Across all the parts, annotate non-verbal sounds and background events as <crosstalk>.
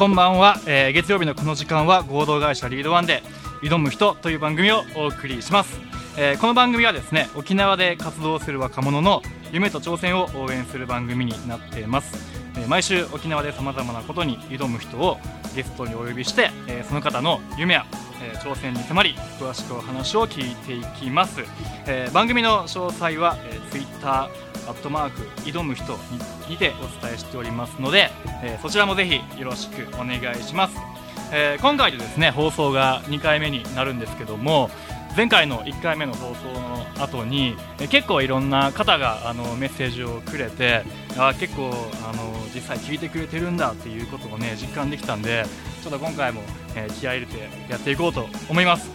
こんばんは、えー月曜日のこの時間は合同会社リードワンで挑む人という番組をお送りします、えーこの番組はですね沖縄で活動する若者の夢と挑戦を応援する番組になっています、えー毎週沖縄でさまざまなことに挑む人をゲストにお呼びして、えーその方の夢や、えー挑戦に迫り詳しくお話を聞いていきます、えー番組の詳細は、えー、Twitter アットマーク挑む人にてお伝えしておりますので、えーそちらもぜひよろしくお願いします、えー今回でですね放送が2回目になるんですけども前回の1回目の放送の後にえ結構いろんな方があのメッセージをくれてあ結構あの実際聞いてくれてるんだっていうことをね実感できたんでちょっと今回も、えー気合い入れてやっていこうと思います。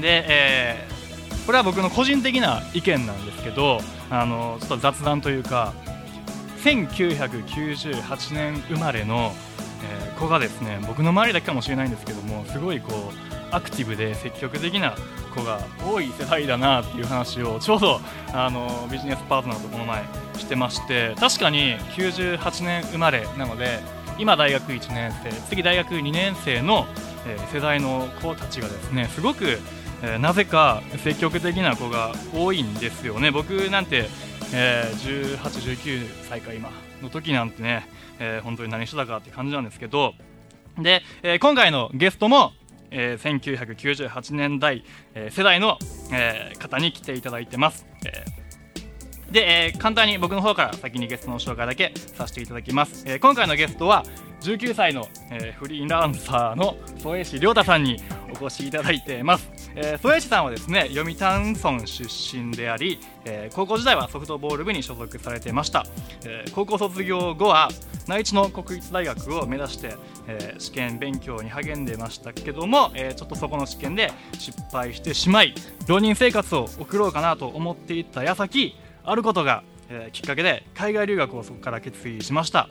で、えーこれは僕の個人的な意見なんですけどあのちょっと雑談というか1998年生まれの、えー子がですね僕の周りだけかもしれないんですけどもすごいこうアクティブで積極的な子が多い世代だなっていう話をちょうどあのビジネスパートナーとこの前してまして確かに98年生まれなので今大学1年生次大学2年生の、え世代の子たちがですねすごく、えーなぜか積極的な子が多いんですよね。僕なんて、えー18、19歳か今の時なんてね、えー本当に何してたかって感じなんですけど。で、えー今回のゲストも、えー1998年代、えー世代の、えー方に来ていただいてます、えーで、えー簡単に僕の方から先にゲストの紹介だけさせていただきます、えー今回のゲストは19歳の、えーフリーランサーの添石亮太さんにお越しいただいてます、えー添石さんはですね読谷村出身であり、えー高校時代はソフトボール部に所属されていました、えー高校卒業後は内地の国立大学を目指して、えー試験勉強に励んでましたけども、えーちょっとそこの試験で失敗してしまい浪人生活を送ろうかなと思っていた矢先あることが、えーきっかけで海外留学をそこから決意しました。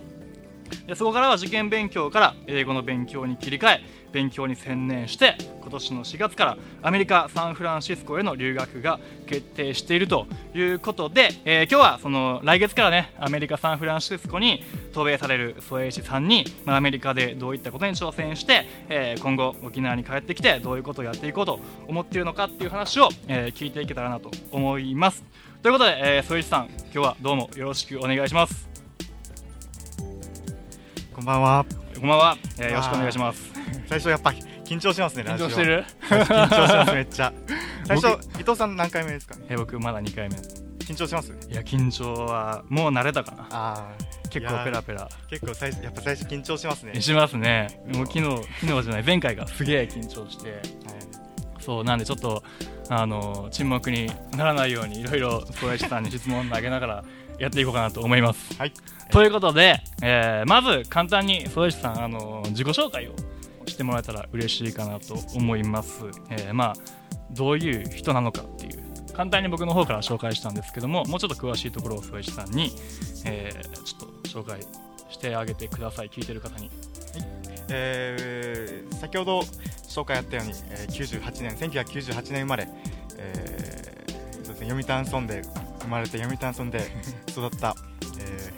そこからは受験勉強から英語の勉強に切り替え勉強に専念して今年の4月からアメリカ・サンフランシスコへの留学が決定しているということで、えー今日はその来月からねアメリカ・サンフランシスコに渡米される添石さんに、まあアメリカでどういったことに挑戦して、えー今後沖縄に帰ってきてどういうことをやっていこうと思っているのかっていう話を、えー聞いていけたらなと思います。ということで、えー、添石さん今日はどうもよろしくお願いします。こんばんは。こんばんは、えーよろしくお願いします最初やっぱ緊張しますね。緊張してる？緊張しますめっちゃ。<laughs> 最初僕伊藤さん何回目ですか？ね。えー僕まだ2回目緊張します？いや緊張はもう慣れたかなああ。結構ペラペラ結構最初やっぱ最初緊張しますね。しますねもう昨日昨日じゃない前回がすげえ緊張してはいそうなんでちょっとあの沈黙にならないようにいろいろ小林さんに質問投げながらやっていこうかなと思います。はい。ということで、えーまず簡単に添石さんあの自己紹介をしてもらえたら嬉しいかなと思います、えーまあどういう人なのかっていう簡単に僕の方から紹介したんですけどももうちょっと詳しいところを添石さんに、えーちょっと紹介してあげてください。聞いてる方に。えー先ほど紹介あったように、えー98年1998年生まれ、えですね。読谷村で生まれて読谷村で <laughs> 育った、えー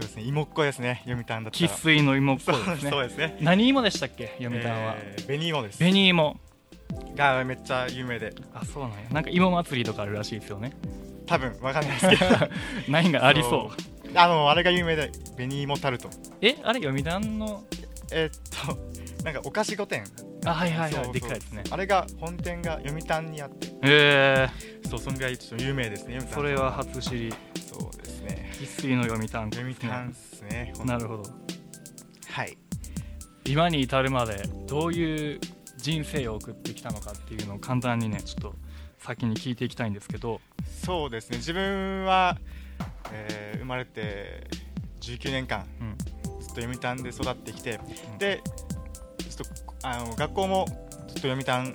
そうですね。芋っ子ですね。読谷だった生ら。粋の芋っ子そうですね。そうですね。何芋でしたっけ？読谷は、えー紅芋です。紅芋がめっちゃ有名で、あそうなんや。なんか芋祭りとかあるらしいですよね。多分わかんないですけど。<laughs> ないんがありそう。あのあれが有名で紅芋タルト。えあれ読谷の？えーっとなんかお菓子御殿あはいはいはい。でっかいですね。あれが本店が読谷にあって。え。そうそんぐらいちょっと有名ですねそれは初知り。そうですね。生粋の読谷読谷っすねなるほど。はい。今に至るまでどういう人生を送ってきたのかっていうのを簡単にねちょっと先に聞いていきたいんですけど。そうですね。自分は、えー生まれて19年間うん。ずっと読谷で育ってきて、うん。でちょっとあの学校もずっと読谷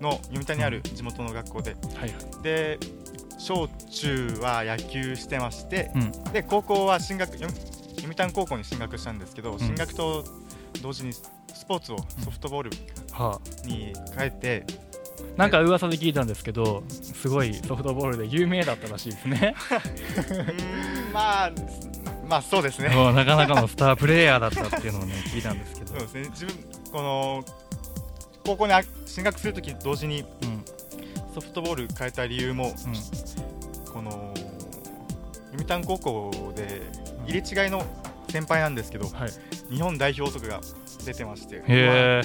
の読谷にある地元の学校で。はいはい。で小中は野球してまして、うん。で高校は進学読読谷高校に進学したんですけど、ん。進学と同時にスポーツをソフトボールはに変えて、あなんか噂で聞いたんですけどすごいソフトボールで有名だったらしいですね。<laughs> うーんまあまあそうですね。<laughs> なかなかのスタープレイヤーだったっていうのをね聞いたんですけど。そうですね。自分この高校にあ進学するとき同時にうん。ソフトボール変えた理由もうん。この読谷高校で入れ違いの先輩なんですけどはい。日本代表とかが出てましてま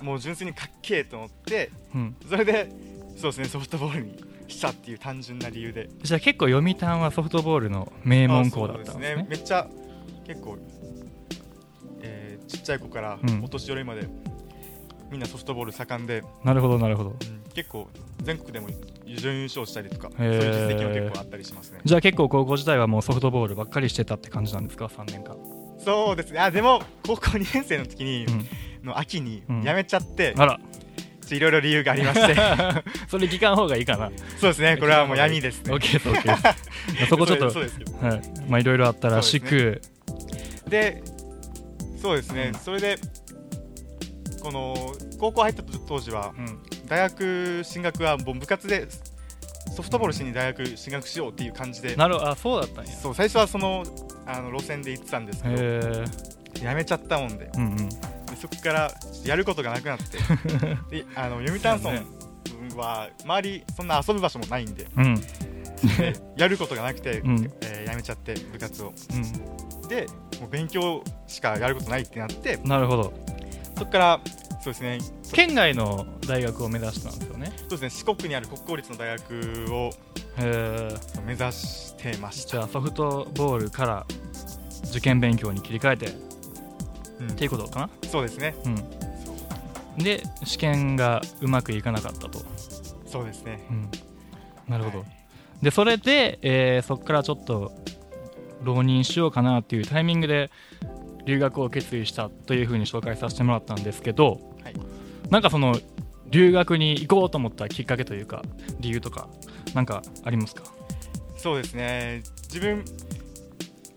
あもう純粋にかっけえと思ってうん。それでそうですねソフトボールにしたっていう単純な理由で。じゃあ結構読谷はソフトボールの名門校だったんですあそうね。めっちゃ結構、えーちっちゃい子からうん。お年寄りまで、みんなソフトボール盛んで、なるほどなるほど。うん。結構全国でも準優勝したりとかそういう実績も結構あったりしますね。じゃあ結構高校時代はもうソフトボールばっかりしてたって感じなんですか？3年間。そうですね。あでも高校2年生の時に、うん。の秋にうん。辞めちゃって、あら。ちょいろいろ理由がありまして。<laughs> それ聞かん方がいいかな。そうですね。これはもう闇ですね。OK です OK ですそこちょっとはい。まあいろいろあったらしく。でそうですね、うん。それでこの高校入った当時はうん。大学進学はもう部活でソフトボールしに大学進学しようっていう感じで。なるあそうだったんや。そう最初はそのあの路線で行ってたんですけどやめちゃったもんで。うんうん。でそこからやることがなくなって。<laughs> であの読谷村は周りそんな遊ぶ場所もないんで。うん。でやることがなくて、うん。えーやめちゃって部活を。うでもう勉強しかやることないってなってんなるほど。そこからそうですね。県外の大学を目指したんですよね。そうですね。四国にある国公立の大学を目指してました、じゃあソフトボールから受験勉強に切り替えてっうん。ていうことかな？そうですね。うん。で試験がうまくいかなかったと、そうですね。うん、なるほど、はい。でそれで、えーそこからちょっと浪人しようかなっていうタイミングで留学を決意したというふうに紹介させてもらったんですけど、はい。なんかその留学に行こうと思ったきっかけというか理由とかなんかありますか？そうですね。自分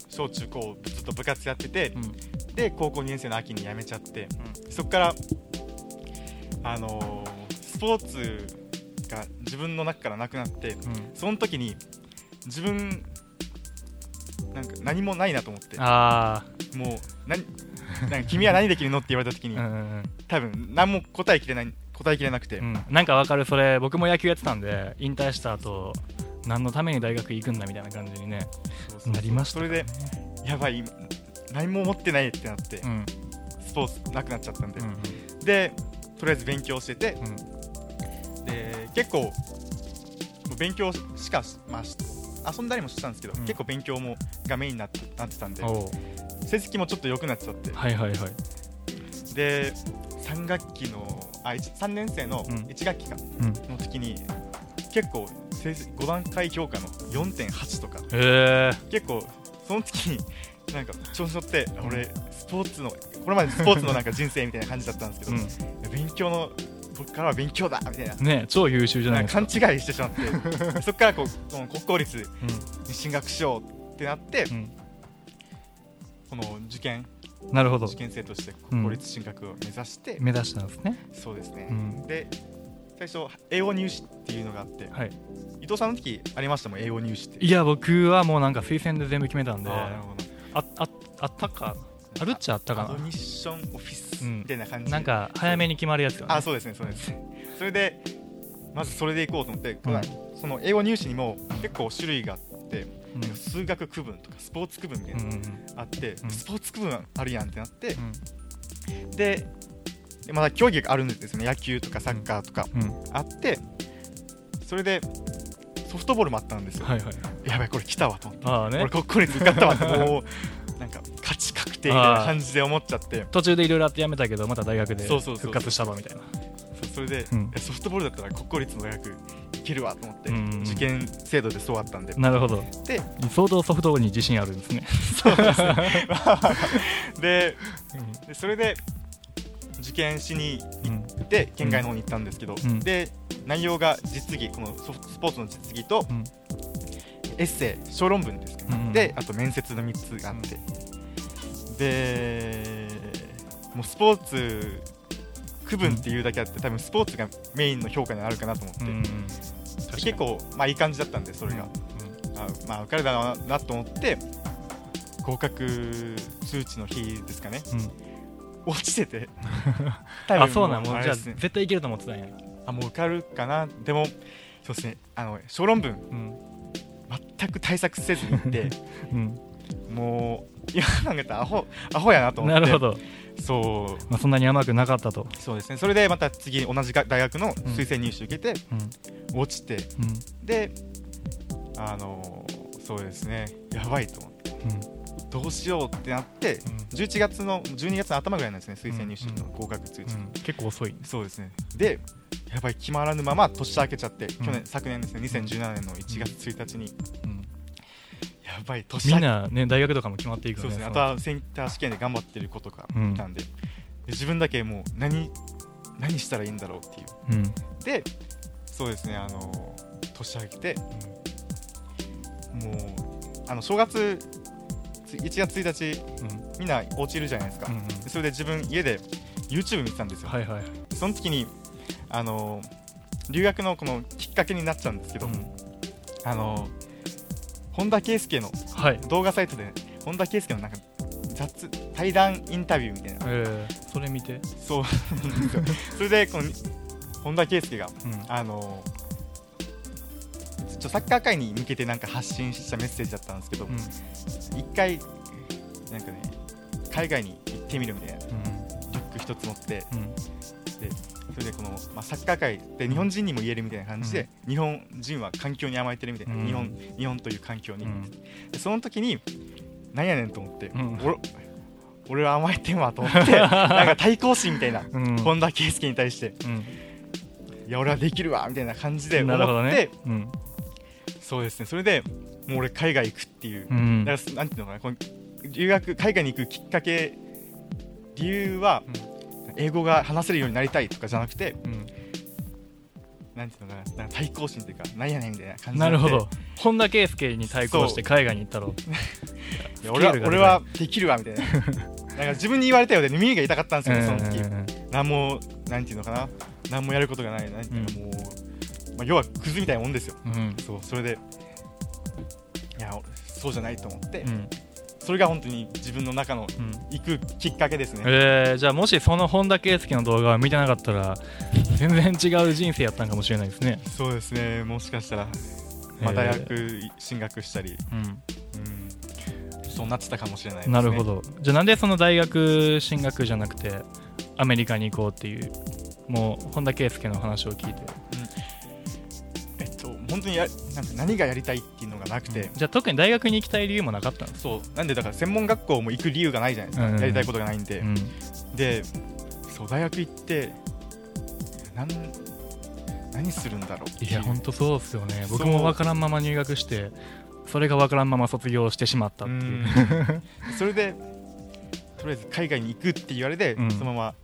小中高ずっと部活やってて、うん。で高校2年生の秋に辞めちゃって、そこからあのースポーツが自分の中からなくなってうん。その時に自分なんか何もないなと思って。あもう何なんか君は何できるのって言われた時に、あ、うんうんうん。多分何も答えきれない答えきれなくて、うん、なんかわかるそれ僕も野球やってたんで引退した後何のために大学行くんだみたいな感じにねなりましたそれでやばい何も持ってないってなって、うん。スポーツなくなっちゃったんで、うんでとりあえず勉強しててうん。で結構勉強しかし、まあ、し遊んだりもしてたんですけど、うん。結構勉強もがメインになってなってたんで成績もちょっと良くなっちゃって。はいはいはい。で3学期のあ3年生のうん。1学期か、うん。の時に結構成績5段階評価の4.8とか結構その時になんか調子乗って俺スポーツのこれまでスポーツのなんか人生みたいな感じだったんですけど、うん。勉強の僕からは勉強だみたいな。ね超優秀じゃない勘違いしてしまって。<laughs> そこからこう国公立うに進学しようってなって、ん。この受験うんなるほど。受験生として国公立進学を目指して、目指したんですね。そうですね、うん。で最初英語入試っていうのがあって、はい。伊藤さんの時ありましたもん英語入試って。いや僕はもうなんか推薦で全部決めたんで。あああったか？あるっちゃあったかアドミッションオフィスうんみたいな感じ。で、ななんか早めに決まるやつよね。あそうですねそうです。それでまずそれでいこうと思って、うん。その英語入試にも結構種類があって、うん。数学区分とかスポーツ区分みたいなのうんうんがあって、うん。スポーツ区分あるやんってなってう、ん。ででまだ競技があるんですよね。野球とかサッカーとかうん。あってそれでソフトボールもあったんですよ、はいはいやばいこれ来たわと思って、ね。俺国公立受かったわって <laughs> もうなんか確定みたいな感じで思っちゃって。途中でいろいろあってやめたけどまた大学でそうそうそう。そう復活したわみたいな。そそれで、うん。えソフトボールだったら国公立の大学行けるわと思って、うん。うんうん受験制度でそうあったんで、なるほど。で相当ソフトボールに自信あるんですね。そうですね。ででそれで受験しにうん行って県外の方に行ったんですけど、うん。で内容が実技このソフトスポーツの実技と、うん。エッセイ小論文ですかね、うんうん。であと面接の3つがあって、でもうスポーツ区分っていうだけあって多分スポーツがメインの評価になるかなと思って、うん。結構まあいい感じだったんでそれが、あまあ受かるだろうなと思って合格通知の日ですかね。うん。落ちてて <laughs> あそうなんもうじゃあ絶対いけると思ってたんや。あもう受かるかな。でもそうですね。あの小論文うん。全く対策せずに行って <laughs> うん。もう今考えたらアホアホやなと思って。なるほど、そまあ、そんなに甘くなかったと。うそうですね。それでまた次同じが大学の推薦入試受けてうん。落ちて。うん。であのそうですね。やばいと思って。どうしようってなって11月の12月の頭ぐらいなんですね推薦入試の合格通知、うん、結構遅い。そうですね。でやばい決まらぬまま年明けちゃって、去うん。年昨年ですね2017年の1月1日に、うんやばい年みんなね大学とかも決まっていくよねそうですね。あとはセンター試験で頑張ってる子とかうんいたんで,で自分だけもう何何したらいいんだろうっていう。うん。でそうですねあの年明けて、もうあの正月つ1月1日うん。みんなお家いるじゃないですか、うんうん。でそれで自分家で YouTube 見てたんですよ、はいはい。その時にあの留学のこのきっかけになっちゃうんですけど、うん。あの本田圭佑のはい。動画サイトで本田圭佑のなんか雑対談インタビューみたいな。え。ー、それ見て。そうそれでこの本田圭佑がうん。あのちょサッカー界に向けてなんか発信したメッセージだったんですけどうん。一、回なんかね海外に行ってみるみたいな。リうん。ュック一つ持って。うんそれでこの、まあ、サッカー界で日本人にも言えるみたいな感じで、日本人は環境に甘えてるみたいな、うん。日本日本という環境に、うん。でその時になんやねんと思って、うん。俺俺は甘えてんわと思って <laughs> なんか対抗心みたいな、うん。本田圭佑に対してうん。いや俺はできるわみたいな感じで思って、ねうん。そうですね。それでもう俺海外行くっていう、うん。だからなんていうのかな留学海外に行くきっかけ理由は、英語が話せるようになりたいとかじゃなくてうん。なんていうのかな対抗心というかなんやねんみたいな感じなるほど。本田圭佑に対抗して海外に行ったろ <laughs> いや俺は俺はできるわみたいな。<laughs> なんか自分に言われたようで耳が痛かったんですよねその時うん。うんうん何もなんていうのかな。何もやることがない。なんていうのもう、まあ、要はクズみたいなもんですよ。うん。そうそれで。いや俺そうじゃないと思って、うんそれが本当に自分の中のうん。行くきっかけですね、えー、じゃあもしその本田圭佑の動画を見てなかったら <laughs> 全然違う人生やったんかもしれないですね。そうですね。もしかしたら、まあ、大学進学したり、うん。うん。そうなってたかもしれないですね。なるほど。じゃあなんでその大学進学じゃなくてアメリカに行こうっていうもう本田圭佑の話を聞いて。えっと本当にやなんか何がやりたいっていうのがなくて、じゃあ特に大学に行きたい理由もなかったんですそう。なんでだから専門学校も行く理由がないじゃないですか、うんうんうん。やりたいことがないんで、うん。でそう大学行ってなん何するんだろうっていや本当そうですよね。僕も分からんまま入学してそれが分からんまま卒業してしまったっていう。<laughs> それでとりあえず海外に行くって言われて、うん。そのまま、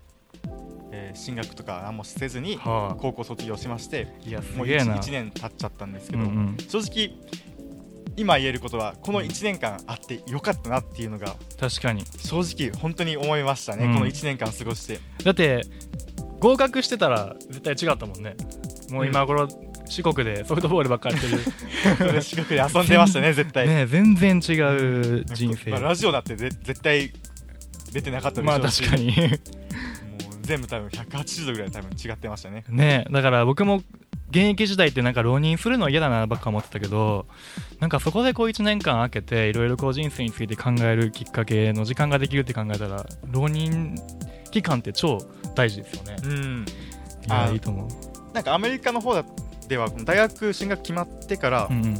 えー進学とか何もせずにはあ。高校卒業しましていやすもうげえ 1, な年経っちゃったんですけど、うんうん。正直今言えることはこの1年間あってよかったなっていうのが確かに。正直本当に思いましたね、うん。この1年間過ごして。だって合格してたら絶対違ったもんね。もう今頃四国でソフトボールばっかりやってる。<laughs> 四国で遊んでましたね絶対、ね全然違う人生。まあラジオだってぜ絶対出てなかったでしまあょうし。確かに。もう全部多分180度ぐらい多分違ってましたね。ねだから僕も現役時代ってなんか浪人するの嫌だなばっか思ってたけどなんかそこでこう1年間空けていろいろこう人生について考えるきっかけの時間ができるって考えたら浪人期間って超大事ですよね。うん。いいいと思う。なんかアメリカの方では大学進学決まってから、うんうん。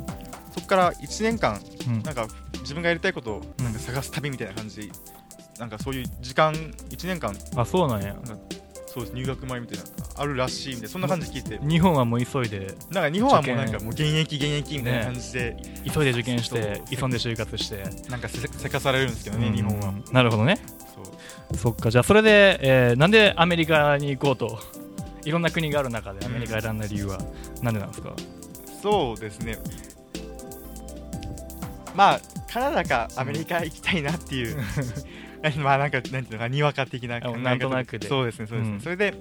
そこから1年間うん。なんか自分がやりたいことをなんか探す旅みたいな感じ。で、なんかそういう時間1年間あそうなんや。そうです。入学前みたいなあるらしいんでそんな感じで聞いて日本はもう急いでなんか日本はもうなんかもう現役現役みたいな感じで、急いで受験して急んで就活して。なんかせせかされるんですけどね、日本は。うんなるほどね。そう。そっかじゃあそれで、えーなんでアメリカに行こうと？いろんな国がある中でアメリカ選んだ理由はなんでなんですか、そうですね。まあカナダかアメリカ行きたいなっていう、<laughs> まあなんかなんていうのかにわか的な考え方。あなんとなくで。そうですねそうですね、うん。それで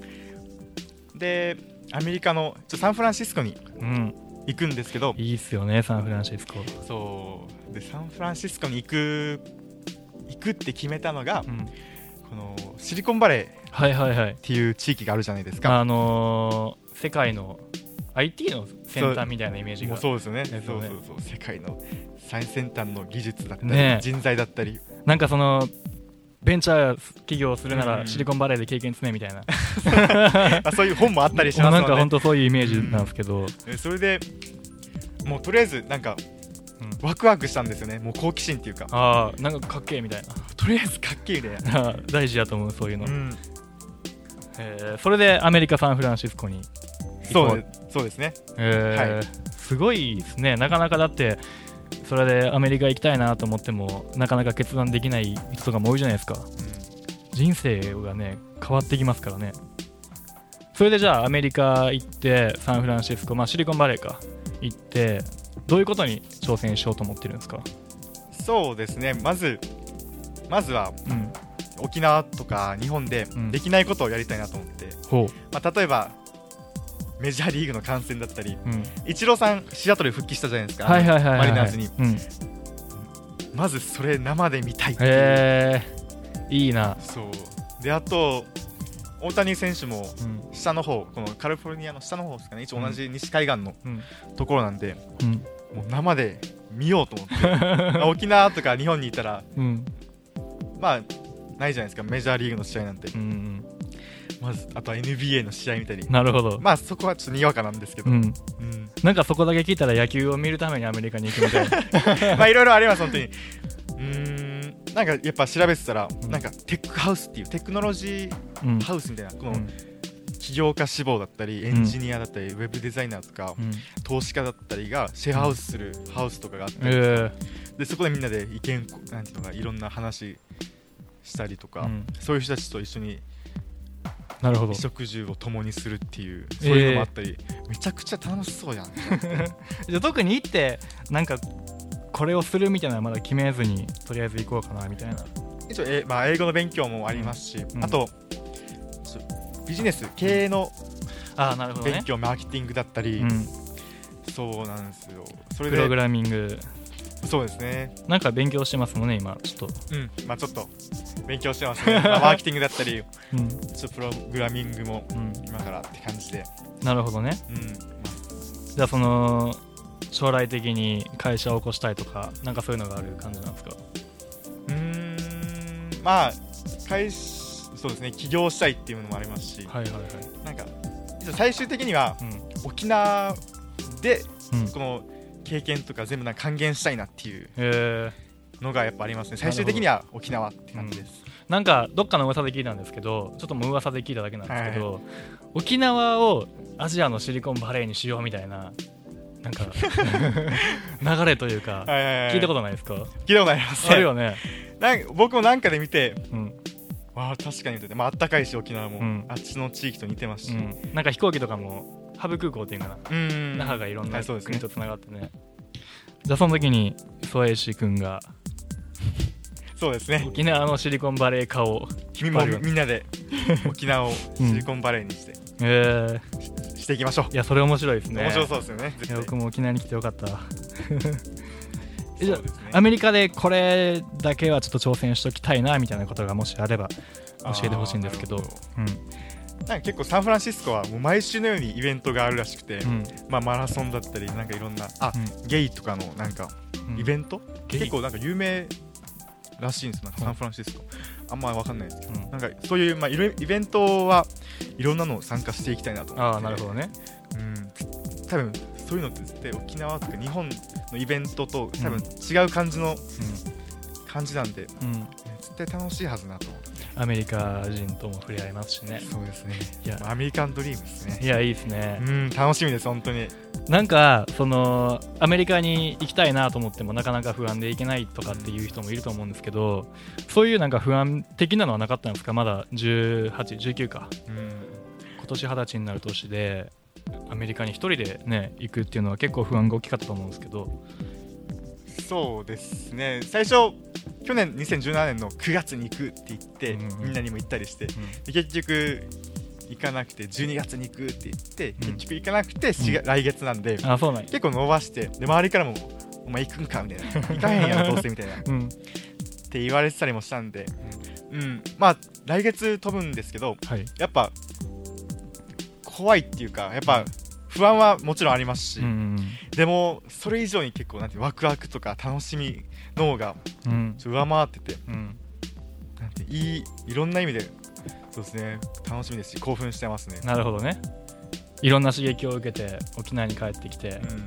でアメリカのちょサンフランシスコにうん。行くんですけど。いいっすよねサンフランシスコ。そう。でサンフランシスコに行く行くって決めたのが、うん。このシリコンバレーっはいはいはい。ていう地域があるじゃないですか。あのー世界の IT の先端みたいなイメージもがうそうですよね。ね。そうそうそう。世界の最先端の技術だったり、ね人材だったり。なんかそのベンチャー企業をするなうん。らシリコンバレーで経験積めみたいな。<laughs> あそういう本もあったりしますのでなんか本当そういうイメージなんですけど、えそれでもうとりあえずなんかうん。ワクワクしたんですよね。もう好奇心っていうか。ああなんかかっけえみたい <laughs> とりあえずかっけえみたいな、<laughs> な大事やと思うそういうの、うん、えーそれでアメリカ・サンフランシスコにそうでそうですね。えーすごいですね。なかなかだってそれでアメリカ行きたいなと思ってもなかなか決断できない人とかも多いじゃないですか。人生がね変わってきますからね。それでじゃあアメリカ行ってサンフランシスコ、まあ、シリコンバレーか。行ってどういうことに挑戦しようと思ってるんですか？そうですね。まずまずはうん。沖縄とか日本でうん。できないことをやりたいなと思って、ほまあ、例えばメジャーリーグの観戦だったりう、うん、イチローさんシアトル復帰したじゃないですか、マリナーズに。うん、へまずそれ生で見たいっていう、えー、いいな、そう。であと大谷選手もうん。下の方このカリフォルニアの下の方ですかね。一応同じ西海岸のうん。ところなんで、うん。もう生で見ようと思って。<laughs> 沖縄とか日本にいたらうん。まあないじゃないですか。メジャーリーグの試合なんて。うんうんまずあとは NBA の試合見たりなるほど、まあそこはちょっとにわかなんですけど、うん、うん。なんかそこだけ聞いたら野球を見るためにアメリカに行くみたいな。<laughs> まあいろいろあります本当に。うーん。なんかやっぱ調べてたら、うん。なんかテックハウスっていうテクノロジうんーハウスみたいなこのうん起業家志望だったりエンジニアだったり、ウェブデザイナーとか、うん。投資家だったりがシェアハウスするハウスとかがあって、え。ーでそこでみんなで意見こなんていうのかいろんな話したりとか、うん。そういう人たちと一緒になるほど。衣食住を共にするっていうそういうのもあったり、めちゃくちゃ楽しそうやん。<laughs> じゃあ特に行ってなんかこれをするみたいなのはまだ決めずにとりあえず行こうかなみたいな。一応、えまあ、英語の勉強もありますし、うん。あとビジネス経営のああなるほどね。勉強、マーケティングだったり、うん、そうなんですよ。それプログでラミング。そうですね。なんか勉強してますもんね今ちょっと、うん。まあちょっと勉強してますね、まあマーケティングだったりうん。プログラミングもうん、今からって感じで、なるほどね。うん。まじゃあその将来的に会社を起こしたいとかなんかそういうのがある感じなんですか？うーん。まあ会社そうですね。起業したいっていうのもありますし、はいはいはい。なんか最終的にはうん。沖縄でうん。この経験とか全部なんか還元したいなっていう。えのがやっぱありますね。最終的には沖縄って感じです、ー、なんかどっかの噂で聞いたんですけどちょっともう噂で聞いただけなんですけど、沖縄をアジアのシリコンバレーにしようみたいななんか流れというかはいはいはい。聞いたことないですか？聞いたことあります。あるよね、なんか僕もなんかで見てうん。わあ確かにまああったかいし沖縄も、うん。あっちの地域と似てますし、うん、なんか飛行機とかもハブ空港っていうかな、うん。那覇がいろんな国とつながってね。じゃあその時にソエシ君がそうですね。沖縄のシリコンバレー化をみんなで沖縄を <laughs> シリコンバレーにして、え。していきましょう。ー、いやそれ面白いですね。面白そうですよね僕も沖縄に来てよかった。<laughs> えじゃあね。アメリカでこれだけはちょっと挑戦しときたいなみたいなことがもしあれば教えてほしいんですけど。うん。なんか結構サンフランシスコはもう毎週のようにイベントがあるらしくて、うん。まあ、マラソンだったりなんかいろんなあ、うん。ゲイとかのなんかうん。イベント、ゲイ？結構なんか有名らしいんですなんかうん。サンフランシスコ、あんまわかんないです。けど、うん。なんかそういう、まあ、イベントはいろんなのを参加していきたいなと思って。ああなるほどね。うん、多分そういうのって絶対沖縄とか日本のイベントと多分違う感じの感じなんで、絶対楽しいはずなと思ってアメリカ人とも触れ合いますしね。そうですね。いや。まあアメリカンドリームですね。いやいいですね。うん楽しみです本当に。なんかそのアメリカに行きたいなと思ってもなかなか不安で行けないとかっていう人もいると思うんですけどそういうなんか不安的なのはなかったんですか？まだ1819か。うん。今年二十歳になる年でアメリカに一人でね行くっていうのは結構不安が大きかったと思うんですけど。そうですね。最初去年2017年の9月に行くって言って、うんうんみんなにも行ったりしてで結局行かなくて12月に行くって言って、うん。結局行かなくて、しが来月なんであそうなんや。結構伸ばしてで周りからも「お前行くんか?」みたいな「<laughs> 行かへんやろどうせ」みたいな。うん。って言われてたりもしたんで、うん、まあ来月飛ぶんですけどはい。やっぱ怖いっていうかやっぱ不安はもちろんありますし、うんでもそれ以上に結構なんてワクワクとか楽しみの方が上回ってて。うん。なんていいいろんな意味でそうですね。楽しみですし興奮してますね。なるほどね。いろんな刺激を受けて沖縄に帰ってきて、うん。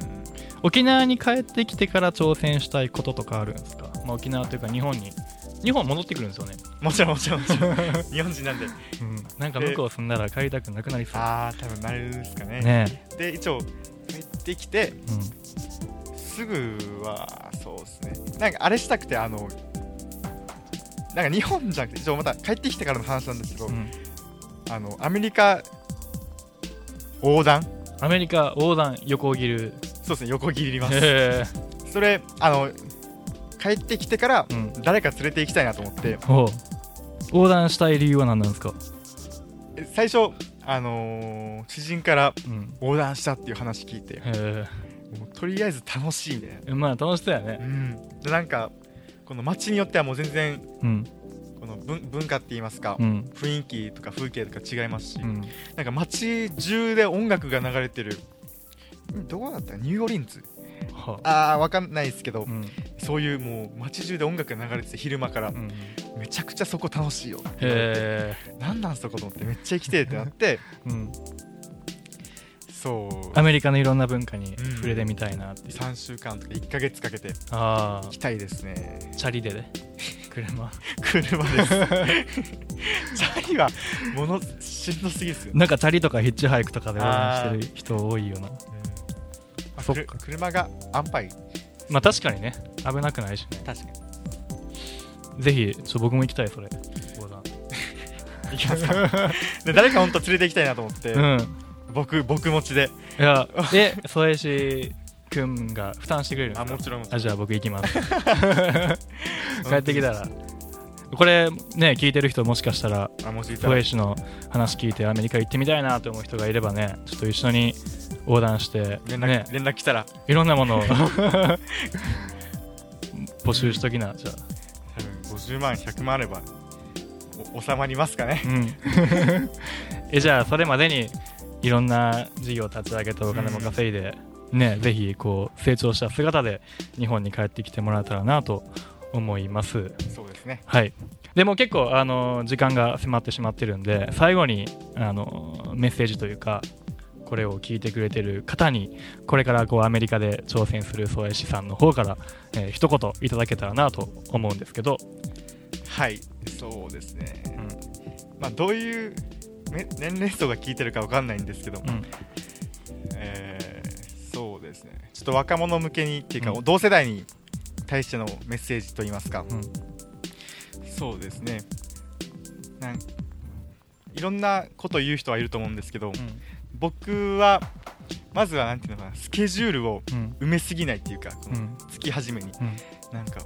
沖縄に帰ってきてから挑戦したいこととかあるんですか、まあ、沖縄というか日本に。日本戻ってくるんですよね、もちろんもちろんもちろん。<laughs> 日本人なんで。なんか向こう住んだら帰りたくなくなりそああ多分なるですかね。うね。で一応帰ってきてうすぐはそうですね。なんかあれしたくてあのなんか日本じゃなくて一応また帰ってきてからの話なんですけど、んうん、あのアメリカ横断？アメリカ横断横切る。そうですね横切ります。へそれあの帰ってきてから誰か連れて行きたいなと思って。横断したい理由は何なんですか、え最初あのー知人からうん、横断したっていう話聞いて。へもうとりあえず楽しいみたいなえまあ楽しそうやね。うん。でなんかこの街によってはもう全然うん。この文文化って言いますか、うん。雰囲気とか風景とか違いますし、うん。なんか街中で音楽が流れてるんどこだった？ニューオリンズ？はあ。ーわかんないですけど、うん。そういうもう街中で音楽が流れてて昼間から。うん。めちゃくちゃそこ楽しいよへえ、なんなんそこと思ってめっちゃ行きてえってなって。<laughs> うん、そう。アメリカのいろんな文化にうん。触れてみたいなっていう、3週間とか1ヶ月かけて。ああ行きたいですね。チャリでね。車。<laughs> 車です。<laughs> チャリはものしんどすぎですよ、なんかチャリとかヒッチハイクとかで横断してる人多いよな。あそっか。車が安牌。まあ確かにね。危なくないしね。確かに。ぜひちょ僕も行きたいそれ。<laughs> 行きますか。で誰か本当連れて行きたいなと思って、うん僕僕持ちで。いやで添石くんが負担してくれるあもちろんあじゃあ僕行きます。<laughs> 帰ってきたら。これね聞いてる人もしかしたら添石の話聞いてアメリカ行ってみたいなと思う人がいればねちょっと一緒に横断して連絡,、ね。連絡来たら。いろんなものを。<laughs> 募集しときな。じゃあ。多分50万100万あればお収まりますかね。うん。<laughs> えじゃあそれまでにいろんな事業を立ち上げてお金も稼いで、ねぜひこう成長した姿で日本に帰ってきてもらえたらなと思います。そうですね。はい。でも結構あの時間が迫ってしまってるんで最後にあのメッセージというかこれを聞いてくれてる方にこれからこうアメリカで挑戦する宗谷さんの方から、えー一言いただけたらなと思うんですけど、はいそうですね、うん。まあどういうめ年齢層が聞いてるかわかんないんですけども、うん。えーそうですね。ちょっと若者向けにっていうか、うん。同世代に対してのメッセージといいますか、うん。そうですね。なんいろんなことを言う人はいると思うんですけど、僕はまずはなんていうのかなスケジュールをうん。埋めすぎないっていうかこのうん。月始めに。うん。なんか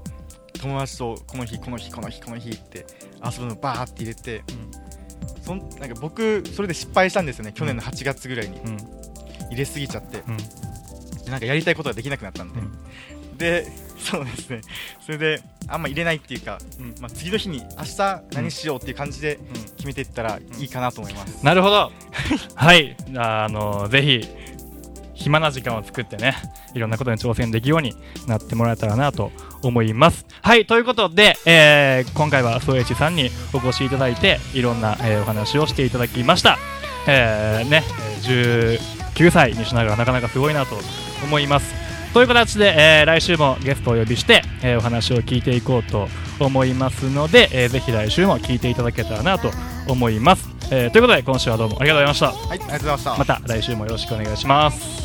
友達とこの日この日この日この日って遊ぶのバーって入れてそんなんか僕それで失敗したんですよね。去年の8月ぐらいに。うん。入れすぎちゃって。うん。でなんかやりたいことができなくなったんで、でそうですね。それであんま入れないっていうか、うん。まあ、次の日に明日何しようっていう感じでうん。決めていったらいいかなと思います、なるほど。<laughs> はい。あのぜひ暇な時間を作ってねいろんなことに挑戦できるようになってもらえたらなと思います。はいということで、えー今回は宗一さんにお越しいただいていろんな、えーお話をしていただきました。えーねえー19歳にしながらなかなかすごいなと思います。という形で、えー来週もゲストをお呼びして、えーお話を聞いていこうと思いますので、えーぜひ来週も聞いていただけたらなと思います、えーということで今週はどうもありがとうございましはいありがとうございましたた。また来週もよろしくお願いします